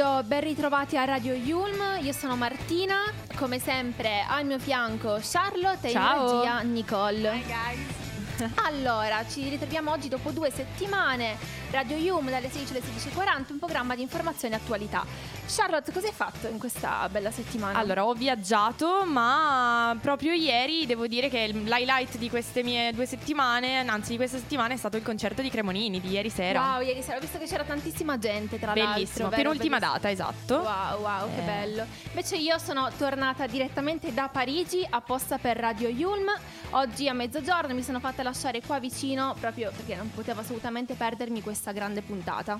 pomeriggio, ben ritrovati a Radio Yulm. Io sono Martina, come sempre al mio fianco Charlotte e in Ciao. regia Nicole. Hi guys. Allora, ci ritroviamo oggi dopo due settimane. Radio Yum dalle 16 alle 16.40, un programma di informazione e attualità. Charlotte, cosa hai fatto in questa bella settimana? Allora, ho viaggiato, ma proprio ieri devo dire che il- l'highlight di queste mie due settimane, anzi di questa settimana, è stato il concerto di Cremonini di ieri sera. Wow, ieri sera ho visto che c'era tantissima gente, tra l'altro. Bellissimo, penultima Bellissimo. data, esatto. Wow, wow, che Eh. bello. Invece io sono tornata direttamente da Parigi apposta per Radio Yulm. Oggi a mezzogiorno mi sono fatta lasciare qua vicino proprio perché non potevo assolutamente perdermi questa grande puntata.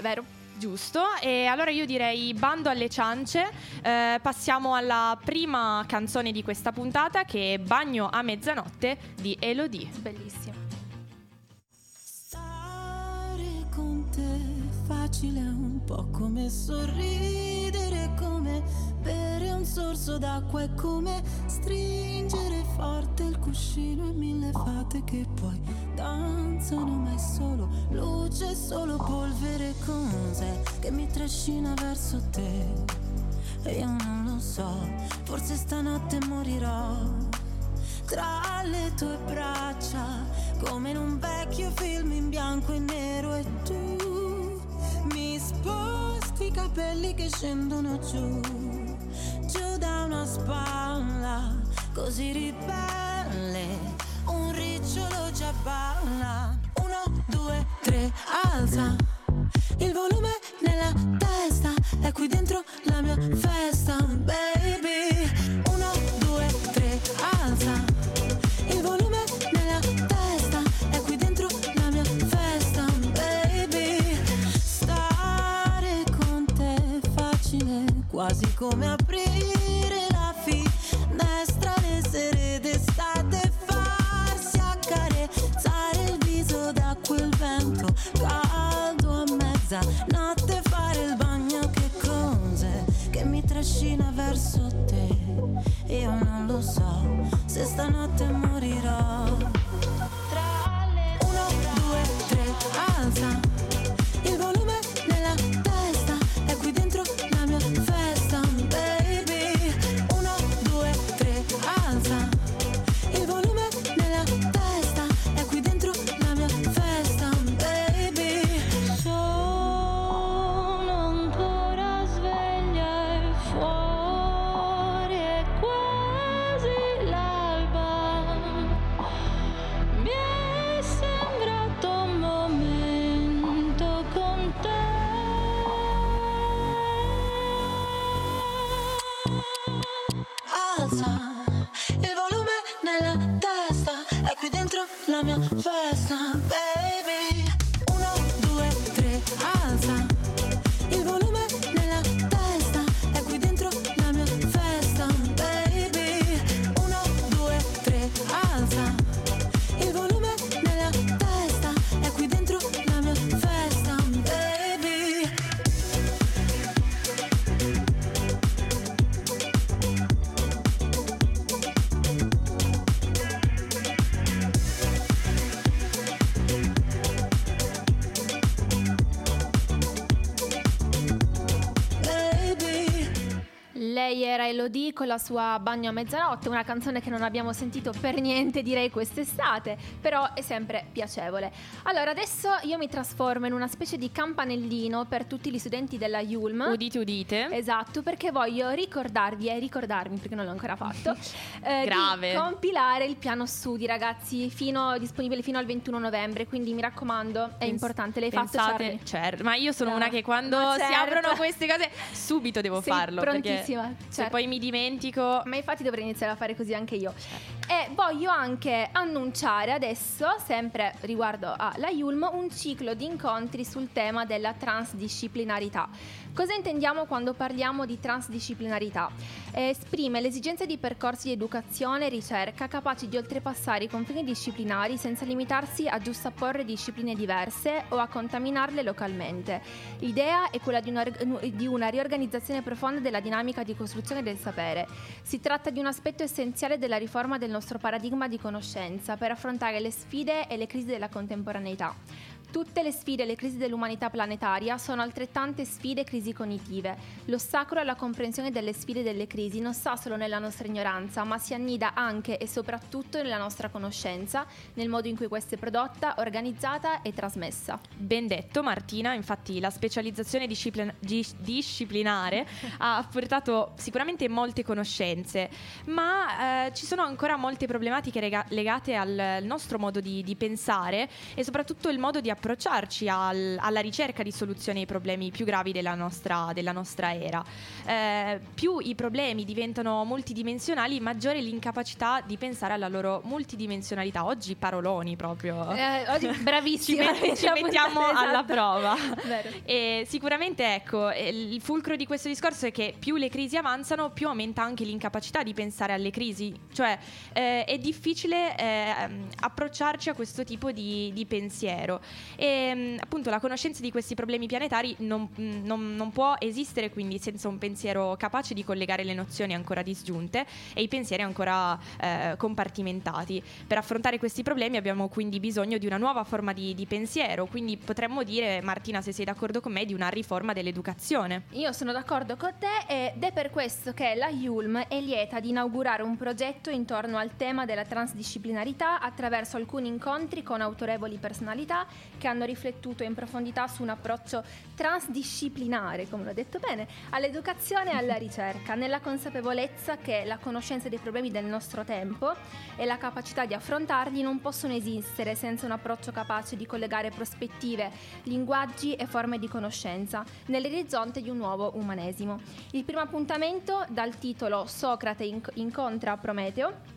Vero? Giusto, e allora io direi bando alle ciance, Eh, passiamo alla prima canzone di questa puntata che è Bagno a mezzanotte di Elodie. Bellissimo. Stare con te facile un po' come sorridere, come bere un sorso d'acqua, è come stringere forte il cuscino e mille fate che poi danzano, ma è solo luce, solo polvere, cos'è che mi trascina verso te? E io non lo so, forse stanotte morirò tra le tue braccia, come in un vecchio film in bianco e nero e tu mi sposti i capelli che scendono giù, giù da una spalla, così ribelle, un ricciolo già balla. Uno, due, tre, alza. Il volume nella testa è qui dentro la mia festa, baby. Quasi come aprire la finestra le sere d'estate, farsi accarezzare il viso da quel vento caldo a mezzanotte, fare il bagno, che cos'è che mi trascina verso te? Io non lo so se stanotte morirò. Con la sua Bagno a mezzanotte, una canzone che non abbiamo sentito per niente direi quest'estate, però è sempre piacevole. Allora adesso io mi trasformo in una specie di campanellino per tutti gli studenti della Yulm. Udite, udite. Esatto, perché voglio ricordarvi e ricordarmi, perché non l'ho ancora fatto, eh, Grave. di compilare il piano studi, ragazzi, fino, disponibile fino al 21 novembre, quindi mi raccomando, è Pens- importante, l'hai fatto Pensate, Charlie? certo, ma io sono No. una che quando No, si certo. aprono queste cose subito devo Sei farlo. perché prontissima, Se certo. poi mi dimentico. Ma infatti dovrei iniziare a fare così anche io. E voglio anche annunciare adesso, sempre riguardo alla Yulm, un ciclo di incontri sul tema della transdisciplinarità. Cosa intendiamo quando parliamo di transdisciplinarità? Esprime l'esigenza di percorsi di educazione e ricerca capaci di oltrepassare i confini disciplinari senza limitarsi a giustapporre discipline diverse o a contaminarle localmente. L'idea è quella di una, di una riorganizzazione profonda della dinamica di costruzione del sapere. Si tratta di un aspetto essenziale della riforma del nostro paradigma di conoscenza per affrontare le sfide e le crisi della contemporaneità. Tutte le sfide e le crisi dell'umanità planetaria sono altrettante sfide e crisi cognitive. L'ostacolo alla comprensione delle sfide e delle crisi non sta solo nella nostra ignoranza, ma si annida anche e soprattutto nella nostra conoscenza, nel modo in cui questa è prodotta, organizzata e trasmessa. Ben detto Martina, infatti la specializzazione disciplin- dis- disciplinare ha portato sicuramente molte conoscenze, ma eh, ci sono ancora molte problematiche rega- legate al nostro modo di, di, pensare e soprattutto il modo di approcciarci al, alla ricerca di soluzioni ai problemi più gravi della nostra, della nostra era. Eh, più i problemi diventano multidimensionali, maggiore l'incapacità di pensare alla loro multidimensionalità. Oggi paroloni proprio. Eh, oggi bravissima. ci, ci mettiamo esatto. alla prova. e sicuramente ecco, il fulcro di questo discorso è che più le crisi avanzano, più aumenta anche l'incapacità di pensare alle crisi. Cioè eh, è difficile eh, approcciarci a questo tipo di, di pensiero. E mm, appunto la conoscenza di questi problemi planetari non, non, non, può esistere quindi senza un pensiero capace di collegare le nozioni ancora disgiunte e i pensieri ancora eh, compartimentati. Per affrontare questi problemi abbiamo quindi bisogno di una nuova forma di, di pensiero, quindi potremmo dire, Martina, se sei d'accordo con me, di una riforma dell'educazione. Io sono d'accordo con te ed è per questo che la Yulm è lieta di inaugurare un progetto intorno al tema della transdisciplinarità attraverso alcuni incontri con autorevoli personalità che hanno riflettuto in profondità su un approccio transdisciplinare, come l'ho detto bene, all'educazione e alla ricerca, nella consapevolezza che la conoscenza dei problemi del nostro tempo e la capacità di affrontarli non possono esistere senza un approccio capace di collegare prospettive, linguaggi e forme di conoscenza nell'orizzonte di un nuovo umanesimo. Il primo appuntamento dal titolo Socrate incontra Prometeo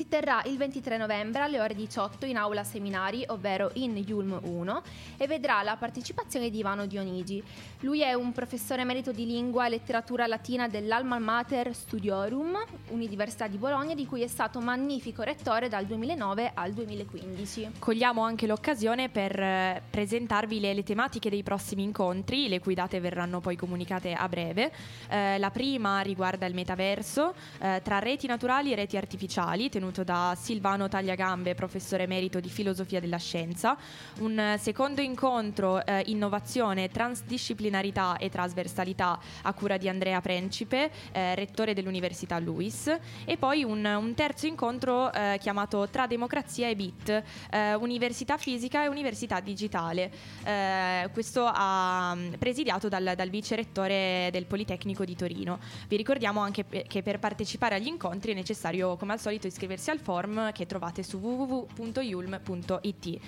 si terrà il 23 novembre alle ore 18 in aula seminari, ovvero in Yulm 1, e vedrà la partecipazione di Ivano Dionigi. Lui è un professore emerito di lingua e letteratura latina dell'Alma Mater Studiorum, Università di Bologna, di cui è stato magnifico rettore dal 2009 al 2015. Cogliamo anche l'occasione per eh, presentarvi le, le, tematiche dei prossimi incontri, le cui date verranno poi comunicate a breve. Eh, la prima riguarda il metaverso eh, tra reti naturali e reti artificiali, tenuto da Silvano Tagliagambe, professore emerito di filosofia della scienza. Un secondo incontro, eh, innovazione, transdisciplinarità e trasversalità a cura di Andrea Principe, eh, rettore dell'Università Luis. E poi un, un terzo incontro eh, chiamato Tra democrazia e bit, eh, Università fisica e Università digitale. Eh, questo ha, mm, presidiato dal, dal vice rettore del Politecnico di Torino. Vi ricordiamo anche che per partecipare agli incontri è necessario, come al solito, iscriversi iscriversi al form che trovate su www.yulm.it.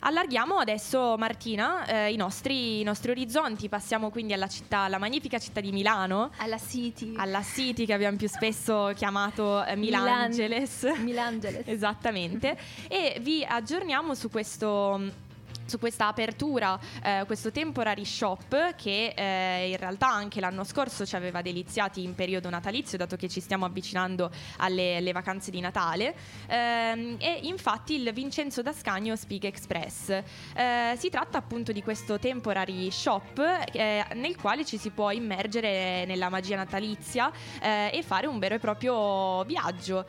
Allarghiamo adesso, Martina, eh, i, nostri, i, nostri, orizzonti. Passiamo quindi alla città, alla magnifica città di Milano. Alla City. Alla City che abbiamo più spesso chiamato eh, Milangeles. Milan- Milangeles. Esattamente. e vi aggiorniamo su questo su questa apertura, eh, questo temporary shop che eh, in realtà anche l'anno scorso ci aveva deliziati in periodo natalizio, dato che ci stiamo avvicinando alle, alle vacanze di Natale. Eh, e infatti il Vincenzo D'Ascagno Speak Express. Eh, si tratta appunto di questo temporary shop eh, nel quale ci si può immergere nella magia natalizia eh, e fare un vero e proprio viaggio.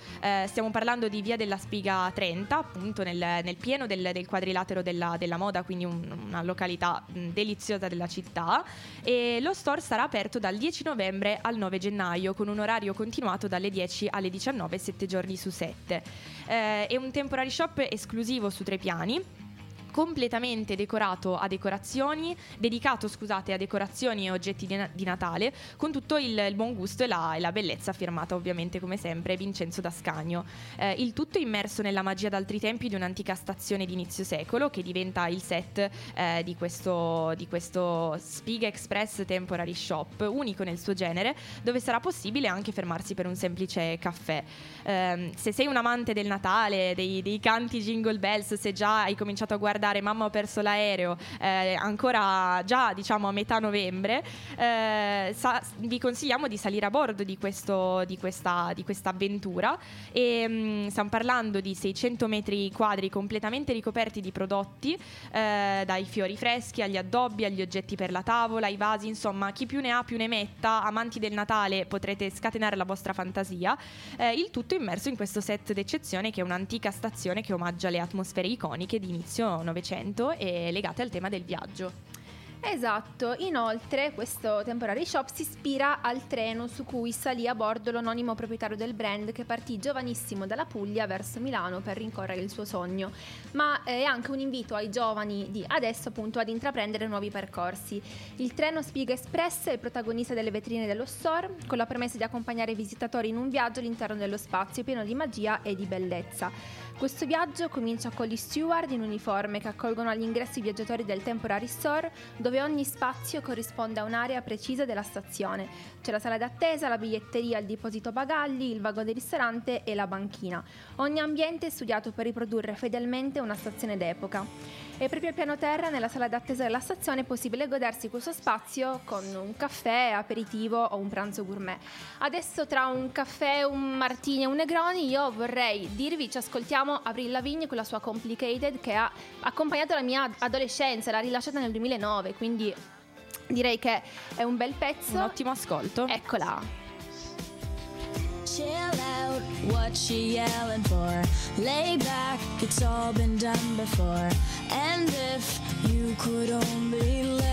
stiamo parlando di Via della Spiga 30, appunto nel, nel pieno del, del quadrilatero della, della moda Moda, quindi un, una località mh, deliziosa della città. E lo store sarà aperto dal 10 novembre al 9 gennaio con un orario continuato dalle 10 alle 19, 7 giorni su 7. Eh, è un temporary shop esclusivo su tre piani completamente decorato a decorazioni, dedicato scusate a decorazioni e oggetti di, di Natale, con tutto il, il buon gusto e la, e la, bellezza firmata ovviamente come sempre Vincenzo D'Ascagno. Eh, il tutto immerso nella magia d'altri tempi di un'antica stazione di inizio secolo che diventa il set eh, di, questo, di questo Spiga Express Temporary Shop, unico nel suo genere, dove sarà possibile anche fermarsi per un semplice caffè. Eh, se sei un amante del Natale, dei, dei canti Jingle Bells, se già hai cominciato a guardare guardare Mamma ho perso l'aereo eh, ancora già diciamo a metà novembre, eh, sa- vi consigliamo di salire a bordo di, questo, di, questa, di avventura. E mh, mm, stiamo parlando di 600 metri quadri completamente ricoperti di prodotti, eh, dai fiori freschi agli addobbi, agli oggetti per la tavola, ai vasi, insomma chi più ne ha più ne metta, amanti del Natale potrete scatenare la vostra fantasia, eh, il tutto immerso in questo set d'eccezione che è un'antica stazione che omaggia le atmosfere iconiche di inizio novembre Novecento e legate al tema del viaggio. Esatto, inoltre questo temporary shop si ispira al treno su cui salì a bordo l'anonimo proprietario del brand che partì giovanissimo dalla Puglia verso Milano per rincorrere il suo sogno, ma è anche un invito ai giovani di adesso appunto ad intraprendere nuovi percorsi. Il treno Spiga Express è il protagonista delle vetrine dello store, con la promessa di accompagnare i visitatori in un viaggio all'interno dello spazio pieno di magia e di bellezza. Questo viaggio comincia con gli steward in uniforme che accolgono agli ingressi i viaggiatori del Temporary Store, dove ogni spazio corrisponde a un'area precisa della stazione. C'è la sala d'attesa, la biglietteria, il deposito bagagli, il vagone del ristorante e la banchina. Ogni ambiente è studiato per riprodurre fedelmente una stazione d'epoca. E proprio al piano terra, nella sala d'attesa della stazione, è possibile godersi questo spazio con un caffè, aperitivo o un pranzo gourmet. Adesso, tra un caffè, un martini e un Negroni, io vorrei dirvi: ci ascoltiamo Avril Lavigne con la sua Complicated, che ha accompagnato la mia adolescenza, l'ha rilasciata nel 2009, quindi direi che è un bel pezzo. Un ottimo ascolto. Eccola. Chill out, what she yelling for? Lay back, it's all been done before. And if you could only let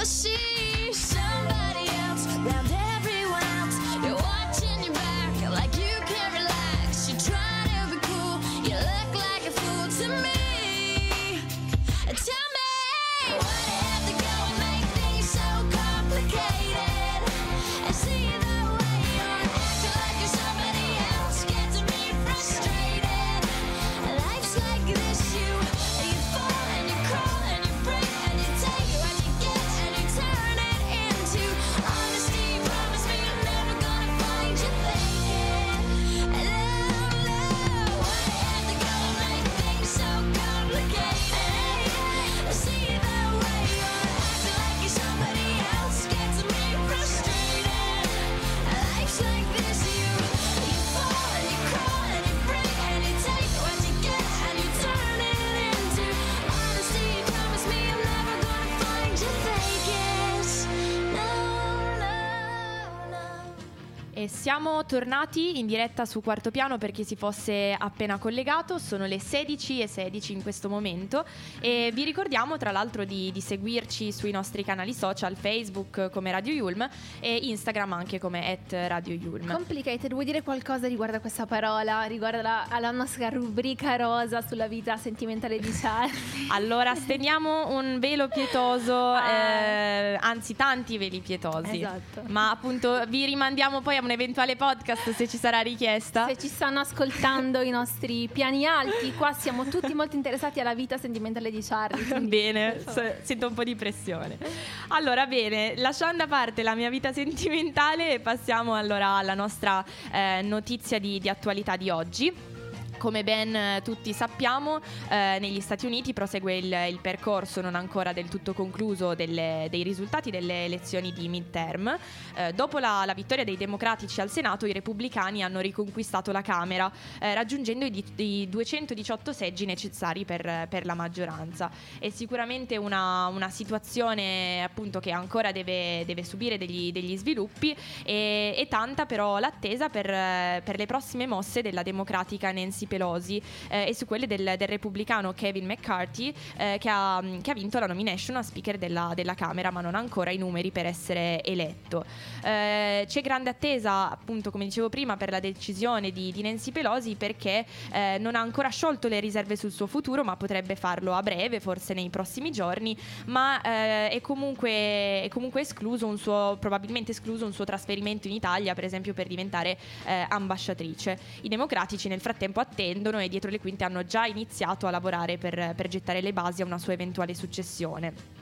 you will siamo tornati in diretta su Quarto Piano per chi si fosse appena collegato, sono le 16 e 16 in questo momento e vi ricordiamo tra l'altro di, di seguirci sui nostri canali social, Facebook come Radio Yulm e Instagram anche come at Radio Yulm. Complicated, vuoi dire qualcosa riguardo a questa parola, riguardo alla, alla nostra rubrica rosa sulla vita sentimentale di Charlie? allora stendiamo un velo pietoso, Ah. eh, anzi tanti veli pietosi, Esatto. ma appunto vi rimandiamo poi a un eventuale podcast se ci sarà richiesta. Se ci stanno ascoltando i nostri piani alti, qua siamo tutti molto interessati alla vita sentimentale di Charlie. Bene, so- sento un po' di pressione. Allora, bene, lasciando a parte la mia vita sentimentale, passiamo allora alla nostra eh, notizia di, di attualità di oggi. Come ben eh, tutti sappiamo, eh, negli Stati Uniti prosegue il, il percorso non ancora del tutto concluso delle- dei risultati delle elezioni di midterm. Eh, dopo la, la vittoria dei democratici al Senato, i repubblicani hanno riconquistato la Camera, eh, raggiungendo i, i 218 seggi necessari per, per la maggioranza. È sicuramente una, una situazione appunto che ancora deve, deve subire degli, degli sviluppi e, e tanta però l'attesa per, eh, per le prossime mosse della democratica Nancy Pelosi eh, e su quelle del, del repubblicano Kevin McCarthy eh, che, ha, che ha vinto la nomination a speaker della, della Camera ma non ha ancora i numeri per essere eletto. Eh, c'è grande attesa appunto come dicevo prima per la decisione di, di Nancy Pelosi perché eh, non ha ancora sciolto le riserve sul suo futuro ma potrebbe farlo a breve, forse nei prossimi giorni, ma eh, è, comunque, è comunque escluso un suo, probabilmente escluso un suo trasferimento in Italia per esempio per diventare eh, ambasciatrice. I democratici nel frattempo attendono e dietro le quinte hanno già iniziato a lavorare per, per gettare le basi a una sua eventuale successione.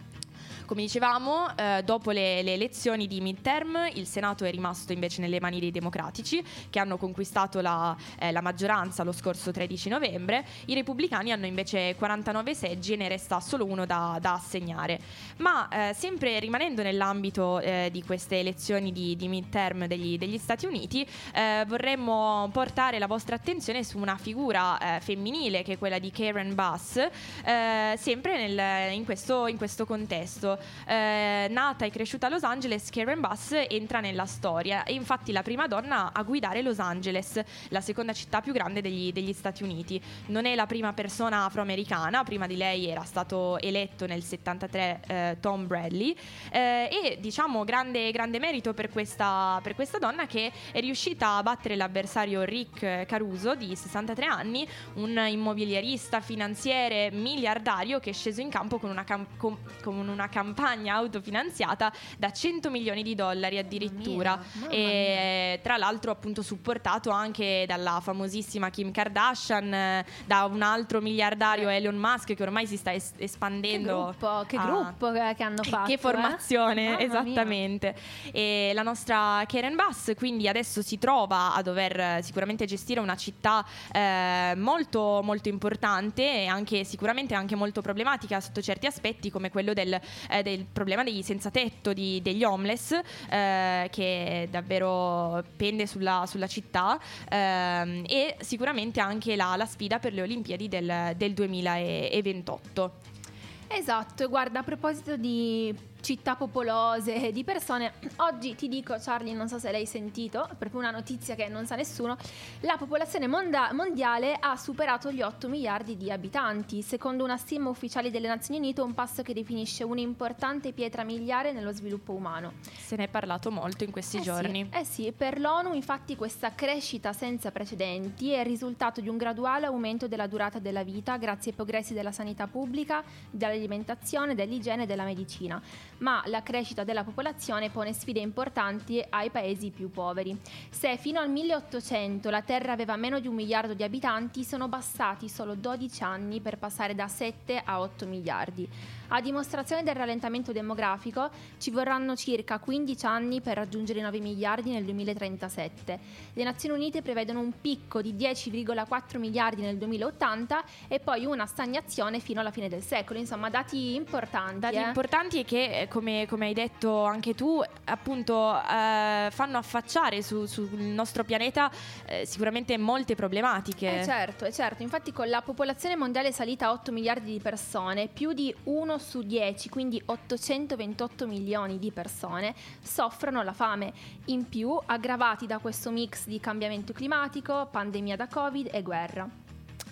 Come dicevamo, eh, dopo le, le elezioni di midterm, il Senato è rimasto invece nelle mani dei democratici, che hanno conquistato la, eh, la maggioranza lo scorso 13 novembre. I repubblicani hanno invece 49 seggi e ne resta solo uno da, da assegnare. Ma eh, sempre rimanendo nell'ambito eh, di queste elezioni di, di midterm degli, degli Stati Uniti, eh, vorremmo portare la vostra attenzione su una figura eh, femminile che è quella di Karen Bass, sempre nel- in, questo, in questo contesto. Eh, nata e cresciuta a Los Angeles, Karen Bass entra nella storia e infatti la prima donna a guidare Los Angeles, la seconda città più grande degli, degli Stati Uniti. Non è la prima persona afroamericana, prima di lei era stato eletto nel 73 eh, Tom Bradley eh, e diciamo grande, grande merito per questa, per questa donna che è riuscita a battere l'avversario Rick Caruso di 63 anni, un immobiliarista, finanziere, miliardario che è sceso in campo con una, cam- con- una campagna autofinanziata da 100 milioni di dollari addirittura Mamma mia, mamma e tra l'altro appunto supportato anche dalla famosissima Kim Kardashian, eh, da un altro miliardario Elon Musk che ormai si sta es- Che espandendo. gruppo, che, a- gruppo che, che hanno fatto. che eh? formazione, mia. esattamente. E la nostra Karen Bass quindi adesso si trova a dover eh, sicuramente gestire una città eh, molto, molto importante e anche sicuramente anche molto problematica sotto certi aspetti come quello del, eh, del problema degli senza tetto, di- degli homeless eh, che davvero pende sulla, sulla città ehm, e sicuramente anche la, la sfida per le Olimpiadi del, del 2028. Esatto, guarda, a proposito di città popolose, di persone, oggi ti dico, Charlie, non so se l'hai sentito, proprio una notizia che non sa nessuno, la popolazione monda- mondiale ha superato gli 8 miliardi di abitanti, secondo una stima ufficiale delle Nazioni Unite, un passo che definisce un'importante pietra miliare nello sviluppo umano. Se ne è parlato molto in questi Eh giorni. Sì, eh sì, per l'ONU infatti questa crescita senza precedenti è il risultato di un graduale aumento della durata della vita grazie ai progressi della sanità pubblica, dell'alimentazione, dell'igiene e della medicina. Ma la crescita della popolazione pone sfide importanti ai paesi più poveri. Se fino al 1800 la Terra aveva meno di un miliardo di abitanti, sono bastati solo 12 anni per passare da 7 a 8 miliardi. A dimostrazione del rallentamento demografico ci vorranno circa 15 anni per raggiungere i 9 miliardi nel 2037. Le Nazioni Unite prevedono un picco di 10,4 miliardi nel 2080 e poi una stagnazione fino alla fine del secolo. Insomma, dati importanti. Dati eh. importanti che eh, come, come, hai detto anche tu, appunto eh, fanno affacciare su, sul nostro pianeta eh, sicuramente molte problematiche. Eh certo, eh certo, infatti con la popolazione mondiale salita a 8 miliardi di persone, più di 1 su 10, quindi 828 milioni di persone, soffrono la fame, in più aggravati da questo mix di cambiamento climatico, pandemia da Covid e guerra.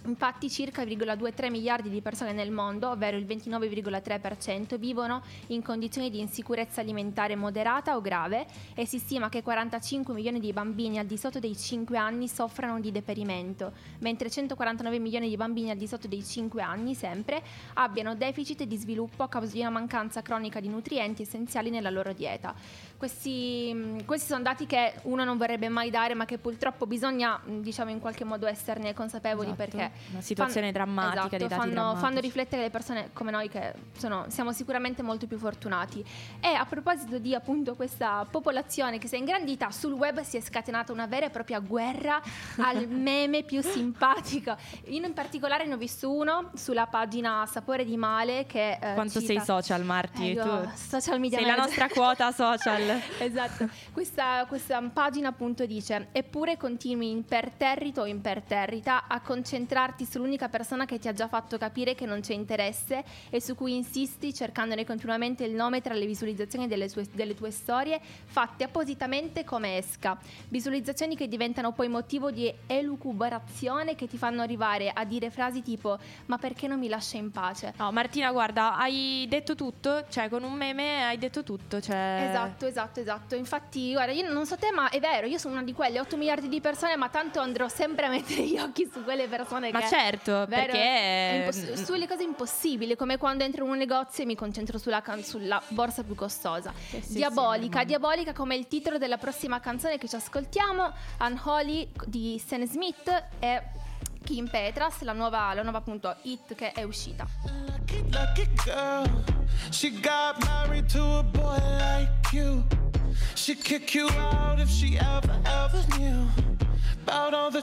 Infatti circa 1,23 miliardi di persone nel mondo, ovvero il 29,3%, vivono in condizioni di insicurezza alimentare moderata o grave e si stima che 45 milioni di bambini al di sotto dei 5 anni soffrano di deperimento, mentre 149 milioni di bambini al di sotto dei 5 anni sempre abbiano deficit di sviluppo a causa di una mancanza cronica di nutrienti essenziali nella loro dieta. Questi, questi sono dati che uno non vorrebbe mai dare, ma che purtroppo bisogna, diciamo, in qualche modo esserne consapevoli Esatto. perché Una situazione drammatica, esatto, fanno, fanno riflettere le persone come noi che sono- siamo sicuramente molto più fortunati. E a proposito di appunto questa popolazione che si è ingrandita, sul web si è scatenata una vera e propria guerra al meme più simpatico. In particolare ne ho visto uno sulla pagina Sapore di Male che... eh, Quanto cita- sei social, Marti? Eh, tu social media sei la manager. nostra quota social. esatto. Questa, questa pagina appunto dice: Eppure continui imperterrito o imperterrita a concentrarti sull'unica persona che ti ha già fatto capire che non c'è interesse e su cui insisti cercandone continuamente il nome tra le visualizzazioni delle, sue- delle tue storie fatte appositamente come esca. Visualizzazioni che diventano poi motivo di elucubrazione che ti fanno arrivare a dire frasi tipo: Ma perché non mi lascia in pace? No, Martina, guarda, hai detto tutto, cioè con un meme hai detto tutto. Cioè... Esatto, esatto, esatto. Infatti, guarda, io non so te, ma è vero, io sono una di quelle 8 miliardi di persone, ma tanto andrò sempre a mettere gli occhi su quelle persone Ma certo, vero, perché è imposs- sulle cose impossibili, come quando entro in un negozio e mi concentro sulla, can- sulla borsa più costosa. Sì, sì, diabolica, sì, diabolica come il titolo della prossima canzone che ci ascoltiamo, Unholy di Sam Smith e Kim Petras, la nuova, la nuova appunto hit che è uscita. Lucky, lucky girl. She got married to a boy like you. She'd kick you out if she ever, ever knew about all the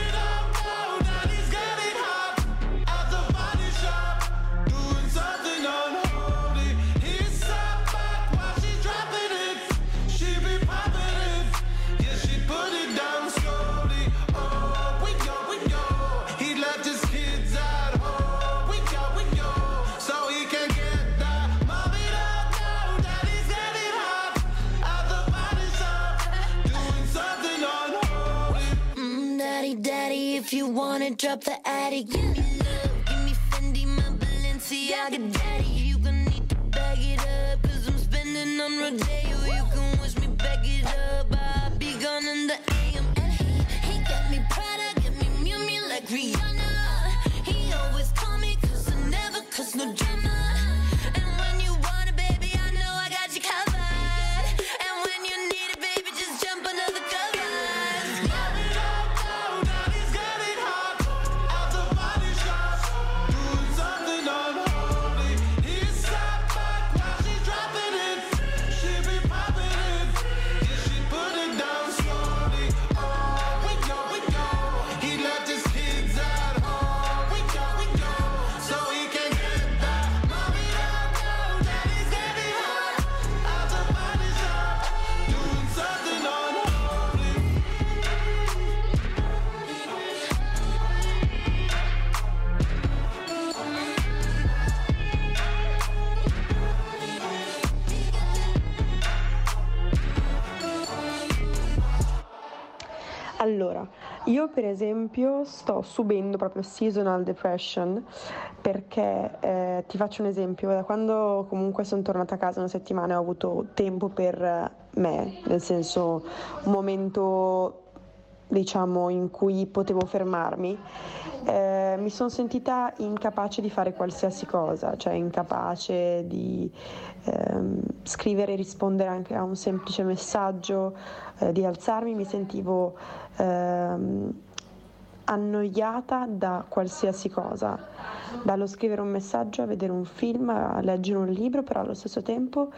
if you wanna drop the attic, give me love, give me Fendi, my Balenciaga, esempio sto subendo proprio seasonal depression perché eh, ti faccio un esempio, da quando comunque sono tornata a casa una settimana e ho avuto tempo per me, nel senso un momento diciamo in cui potevo fermarmi, eh, mi sono sentita incapace di fare qualsiasi cosa, cioè incapace di ehm, scrivere e rispondere anche a un semplice messaggio, eh, di alzarmi, mi sentivo ehm, annoiata da qualsiasi cosa, dallo scrivere un messaggio a vedere un film, a leggere un libro, però allo stesso tempo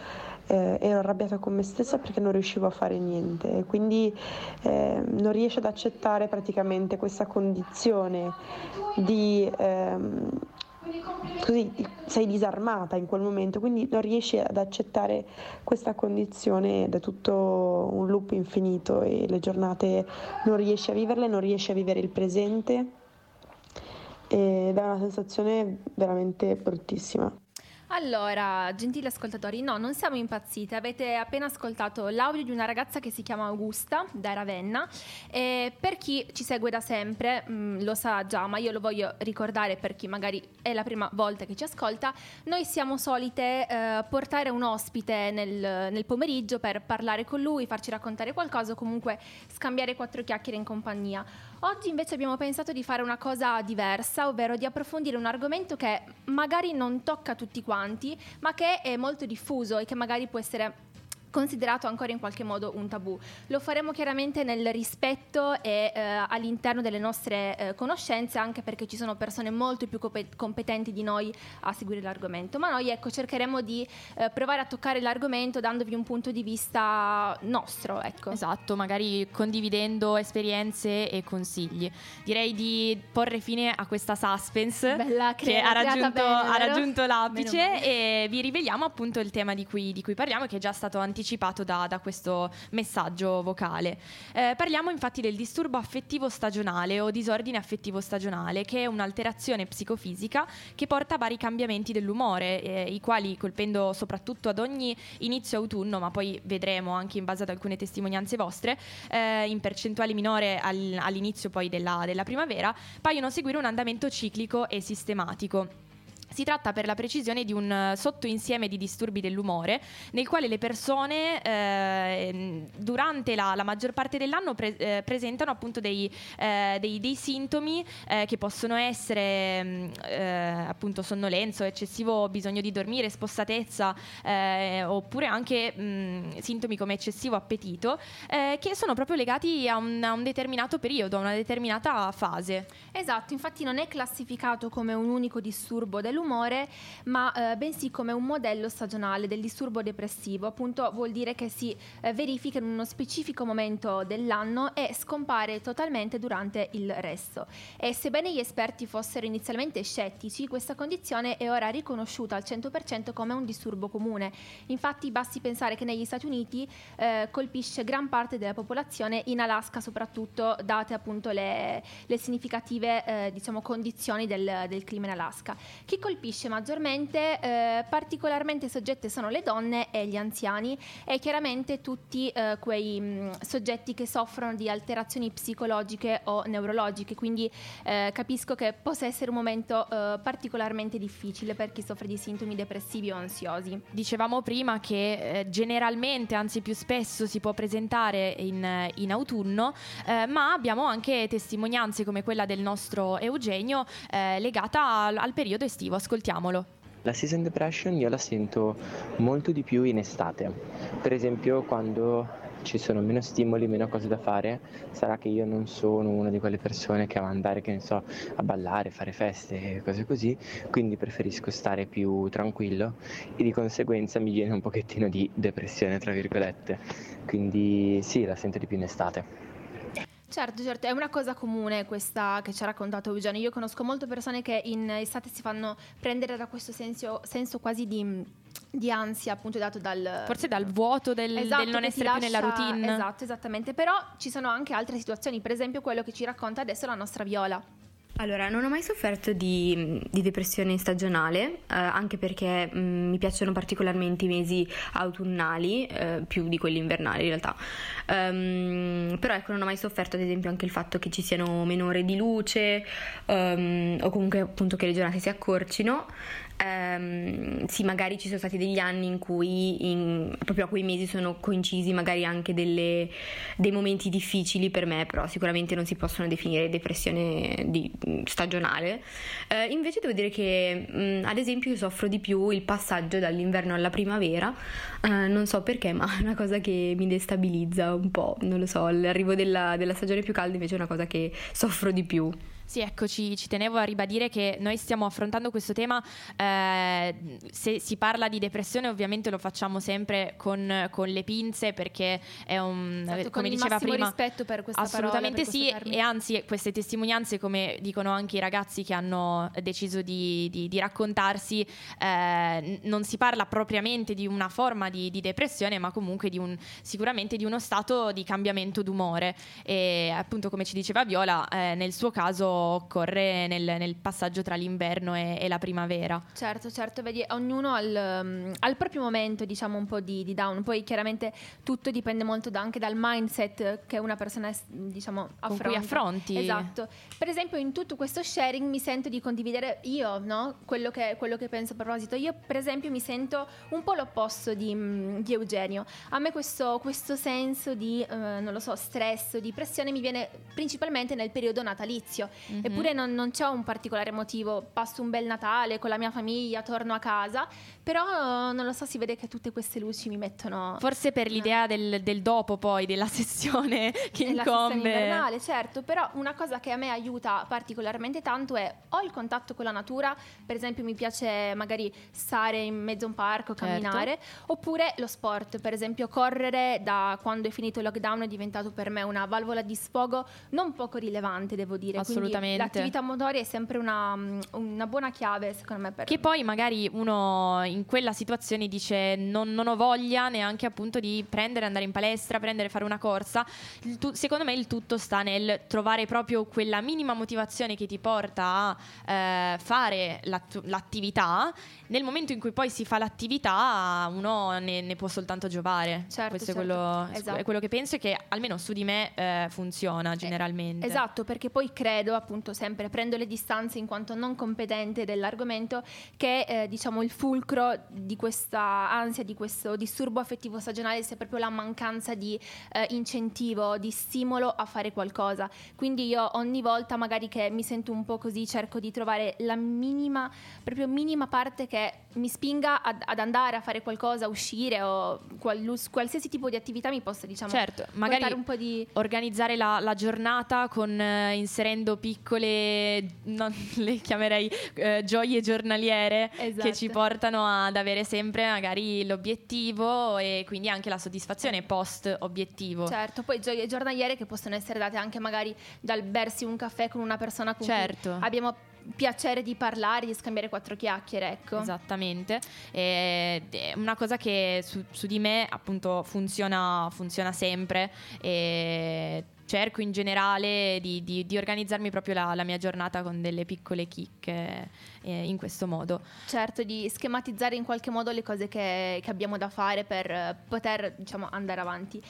eh, ero arrabbiata con me stessa perché non riuscivo a fare niente. Quindi eh, non riesce ad accettare praticamente questa condizione di ehm, così sei disarmata in quel momento, quindi non riesci ad accettare questa condizione ed è tutto un loop infinito e le giornate non riesci a viverle, non riesci a vivere il presente ed è una sensazione veramente bruttissima. Allora, gentili ascoltatori, no, non siamo impazzite. Avete appena ascoltato l'audio di una ragazza che si chiama Augusta da Ravenna. E per chi ci segue da sempre mh, mm, lo sa già, ma io lo voglio ricordare per chi magari è la prima volta che ci ascolta. Noi siamo solite eh, portare un ospite nel, nel, pomeriggio per parlare con lui, farci raccontare qualcosa o comunque scambiare quattro chiacchiere in compagnia. Oggi invece abbiamo pensato di fare una cosa diversa, ovvero di approfondire un argomento che magari non tocca tutti quanti, ma che è molto diffuso e che magari può essere considerato ancora in qualche modo un tabù. Lo faremo chiaramente nel rispetto e eh, all'interno delle nostre eh, conoscenze, anche perché ci sono persone molto più competenti di noi a seguire l'argomento. Ma noi ecco, cercheremo di eh, provare a toccare l'argomento dandovi un punto di vista nostro. Ecco. Esatto, magari condividendo esperienze e consigli. Direi di porre fine a questa suspense Bella, che ha raggiunto, bene, ha raggiunto l'apice e vi riveliamo appunto il tema di cui, di cui parliamo, che è già stato anticipato anticipato da, da questo messaggio vocale. Eh, parliamo infatti del disturbo affettivo stagionale o disordine affettivo stagionale, che è un'alterazione psicofisica che porta a vari cambiamenti dell'umore, eh, i quali colpendo soprattutto ad ogni inizio autunno, ma poi vedremo anche in base ad alcune testimonianze vostre, eh, in percentuale minore al, all'inizio poi della, della primavera, paiono seguire un andamento ciclico e sistematico. Si tratta per la precisione di un eh, sottoinsieme di disturbi dell'umore nel quale le persone eh, durante la, la, maggior parte dell'anno pre- eh, presentano appunto dei, eh, dei, dei sintomi eh, che possono essere mm, eh, appunto sonnolenza, eccessivo bisogno di dormire, spossatezza oppure anche mh, mm, sintomi come eccessivo appetito che sono proprio legati a un, a un determinato periodo, a una determinata fase. Esatto, infatti non è classificato come un unico disturbo dell'umore dell'umore, ma eh, bensì come un modello stagionale del disturbo depressivo. Appunto vuol dire che si eh, verifica in uno specifico momento dell'anno e scompare totalmente durante il resto. E sebbene gli esperti fossero inizialmente scettici, questa condizione è ora riconosciuta al 100% come un disturbo comune. Infatti basti pensare che negli Stati Uniti eh, colpisce gran parte della popolazione, in Alaska soprattutto, date appunto le, le significative eh, diciamo, condizioni del, del clima in Alaska. Chi colpisce maggiormente, eh, particolarmente soggette sono le donne e gli anziani e chiaramente tutti eh, quei mh, mm, soggetti che soffrono di alterazioni psicologiche o neurologiche, quindi eh, capisco che possa essere un momento eh, particolarmente difficile per chi soffre di sintomi depressivi o ansiosi. Dicevamo prima che eh, generalmente, anzi più spesso, si può presentare in, in autunno, eh, ma abbiamo anche testimonianze come quella del nostro Eugenio legata al, al periodo estivo ascoltiamolo. La season depression io la sento molto di più in estate. Per esempio quando ci sono meno stimoli, meno cose da fare, sarà che io non sono una di quelle persone che ama andare, che ne so, a ballare, fare feste e cose così, quindi preferisco stare più tranquillo e di conseguenza mi viene un pochettino di depressione, tra virgolette. Quindi sì, la sento di più in estate. Certo, certo, è una cosa comune questa che ci ha raccontato Eugenio. Io conosco molte persone che in estate si fanno prendere da questo senso, senso quasi di, di, ansia, appunto dato dal... Forse dal vuoto del, esatto, del non essere lascia, più nella routine. Esatto, esattamente. Però ci sono anche altre situazioni, per esempio quello che ci racconta adesso la nostra Viola. Allora, non ho mai sofferto di, di depressione stagionale, eh, anche perché mh, mm, mi piacciono particolarmente i mesi autunnali, eh, più di quelli invernali in realtà. Um, però ecco, non ho mai sofferto ad esempio anche il fatto che ci siano meno ore di luce um, o comunque appunto che le giornate si accorcino. Ehm, sì, magari ci sono stati degli anni in cui in, proprio a quei mesi sono coincisi magari anche delle, dei momenti difficili per me, però sicuramente non si possono definire depressione di, stagionale. Eh, invece devo dire che mh, ad esempio io soffro di più il passaggio dall'inverno alla primavera, eh, non so perché, ma è una cosa che mi destabilizza un po', non lo so, l'arrivo della, della stagione più calda invece è una cosa che soffro di più. Sì, ecco, ci, ci, tenevo a ribadire che noi stiamo affrontando questo tema, eh, se si parla di depressione ovviamente lo facciamo sempre con, con le pinze perché è un, Esatto, come diceva prima, rispetto per questa assolutamente parola, per sì e anzi queste testimonianze come dicono anche i ragazzi che hanno deciso di, di- di raccontarsi, eh, non si parla propriamente di una forma di, di depressione ma comunque di un, sicuramente di uno stato di cambiamento d'umore. E appunto come ci diceva Viola eh, nel suo caso occorre nel, nel passaggio tra l'inverno e, e la primavera. Certo, certo, vedi, ognuno al, um, al proprio momento, diciamo, un po' di, di down. Poi chiaramente tutto dipende molto da- anche dal mindset che una persona, diciamo, Con affronta. cui affronti. Esatto. Per esempio, in tutto questo sharing mi sento di condividere io, no? Quello che, quello che penso a proposito. Io, per esempio, mi sento un po' l'opposto di, mm, di Eugenio. A me questo, questo senso di, eh, non lo so, stress, di pressione mi viene principalmente nel periodo natalizio. Mhm. Eppure non, non c'è un particolare motivo. Passo un bel Natale con la mia famiglia, torno a casa, però non lo so, si vede che tutte queste luci mi mettono... Forse per l'idea del, del dopo poi, della sessione che È la sessione incombe. invernale, certo, però una cosa che a me aiuta particolarmente tanto è ho il contatto con la natura, per esempio mi piace magari stare in mezzo a un parco, Certo. camminare, oppure lo sport, per esempio correre da quando è finito il lockdown è diventato per me una valvola di sfogo non poco rilevante, devo dire. Quindi Assolutamente. l'attività motoria è sempre una, una buona chiave, secondo me, per Che poi magari uno in quella situazione dice non, non ho voglia neanche appunto di prendere, andare in palestra, prendere, fare una corsa. Tu- secondo me il tutto sta nel trovare proprio quella minima motivazione che ti porta a eh, fare l'attu- l'attività. Nel momento in cui poi si fa l'attività uno ne, ne può soltanto giovare. Certo, Questo è, certo. quello, Esatto. è quello che penso e che almeno su di me eh, funziona generalmente. Esatto, perché poi credo, appunto, sempre prendo le distanze in quanto non competente dell'argomento, che eh, diciamo il fulcro di questa ansia, di questo disturbo affettivo stagionale sia proprio la mancanza di eh, incentivo, di stimolo a fare qualcosa. Quindi io ogni volta magari che mi sento un po' così cerco di trovare la minima, proprio minima parte che mi spinga ad, ad andare a fare qualcosa, a uscire o qualus- qualsiasi tipo di attività mi possa, diciamo, Certo, magari un po' di... organizzare la, la giornata con eh, inserendo piccole, non le chiamerei eh, gioie giornaliere che Esatto. ci portano ad avere sempre magari l'obiettivo e quindi anche la soddisfazione post obiettivo. Certo, poi gioie giornaliere che possono essere date anche magari dal bersi un caffè con una persona con Certo. abbiamo piacere di parlare, di scambiare quattro chiacchiere, ecco. Esattamente, Ed è una cosa che su, su di me appunto funziona, funziona sempre e cerco in generale di, di- di organizzarmi proprio la, la mia giornata con delle piccole chicche eh, in questo modo. Certo, di schematizzare in qualche modo le cose che, che abbiamo da fare per eh, poter, diciamo, andare avanti.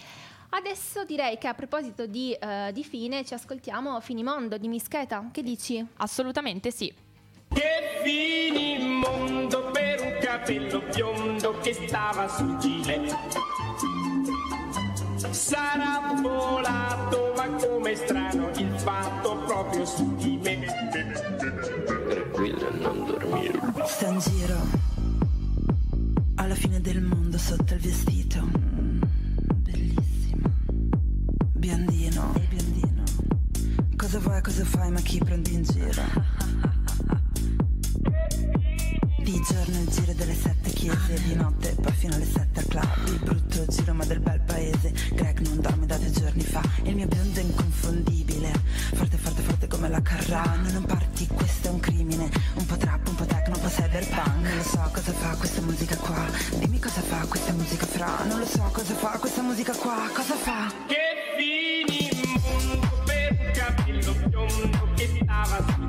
Adesso direi che a proposito di, eh, di fine ci ascoltiamo Finimondo di Mischeta. Che dici? Assolutamente sì. Che finimondo per un capello biondo che stava sul gilet. Sarà volato, ma come strano il fatto proprio su di me. Tranquilla, non dormire. Sta in giro alla fine del mondo sotto il vestito. Biondino, biondino. Cosa vuoi, cosa fai, ma chi prendi in giro? Di giorno il giro delle sette chiese, di notte poi fino alle sette al club. Il brutto giro ma del bel paese. Greg non dorme da due giorni fa. Il mio biondo è inconfondibile. Forte, forte, forte come la Carrano. Non parti, questo è un crimine. Un po' trap, un po' techno, un po' cyberpunk. Non lo so cosa fa questa musica qua. Dimmi cosa fa questa musica fra. Non lo so cosa fa questa musica qua. Cosa fa? Che finimondo per un capello biondo che stava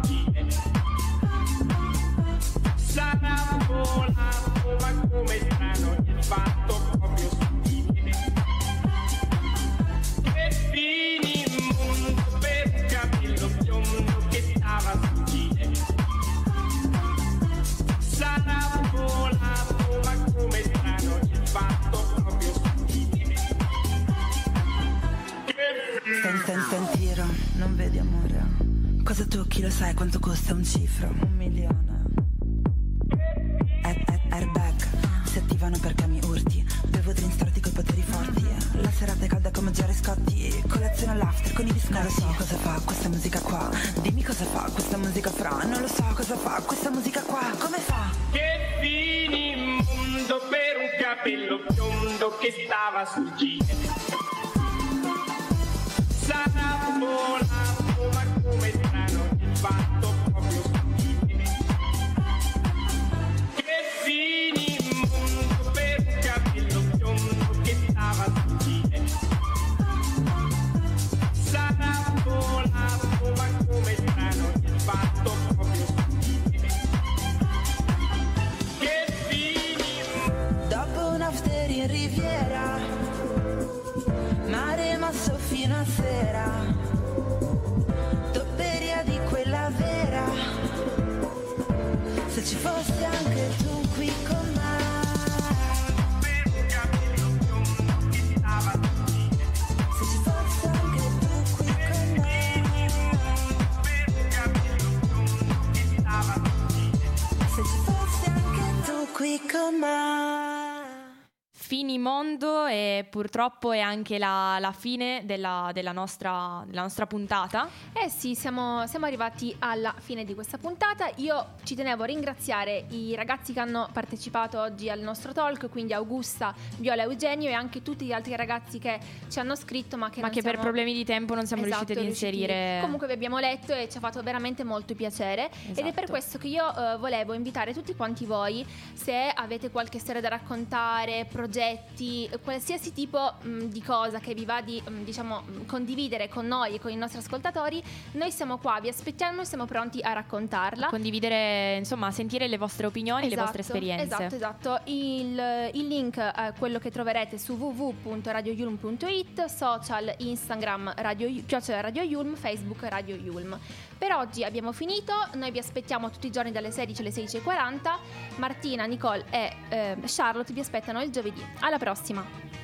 Cosa tocchi lo sai quanto costa un cifro? Un milione. Air- air- Airbag, si attivano perché mi urti. Bevo drink storti coi poteri forti. La serata è calda come Jerry Scotti. Colazione l'after con i biscotti. Non lo so cosa fa questa musica qua. Dimmi cosa fa questa musica fra. Non lo so cosa fa questa musica qua. Come fa? Che finimondo per un capello biondo che stava sul giro. Sarà volato, ma purtroppo è anche la, la fine della, della nostra, della nostra puntata. Eh sì, siamo, siamo arrivati alla fine di questa puntata. Io ci tenevo a ringraziare i ragazzi che hanno partecipato oggi al nostro talk, quindi Augusta, Viola, Eugenio e anche tutti gli altri ragazzi che ci hanno scritto ma che, Ma che per siamo- problemi di tempo non siamo Esatto, riusciti ad riusciti- inserire. Comunque vi abbiamo letto e ci ha fatto veramente molto piacere ed è per Esatto. questo che io eh, volevo invitare tutti quanti voi se avete qualche storia da raccontare, progetti, qualsiasi tipo mh, di cosa che vi va di mh, diciamo mh, condividere con noi e con i nostri ascoltatori, noi siamo qua, vi aspettiamo e siamo pronti a raccontarla. condividere, insomma, sentire le vostre opinioni, le vostre Esatto, esperienze. Esatto, esatto. Il, il link è quello che troverete su www.radioyulm.it, social, Instagram, radio, chiocciola Radio Yulm, Facebook Radio Yulm. Per oggi abbiamo finito, noi vi aspettiamo tutti i giorni dalle 16 alle 16.40. Martina, Nicole e eh, Charlotte vi aspettano il giovedì. Alla prossima!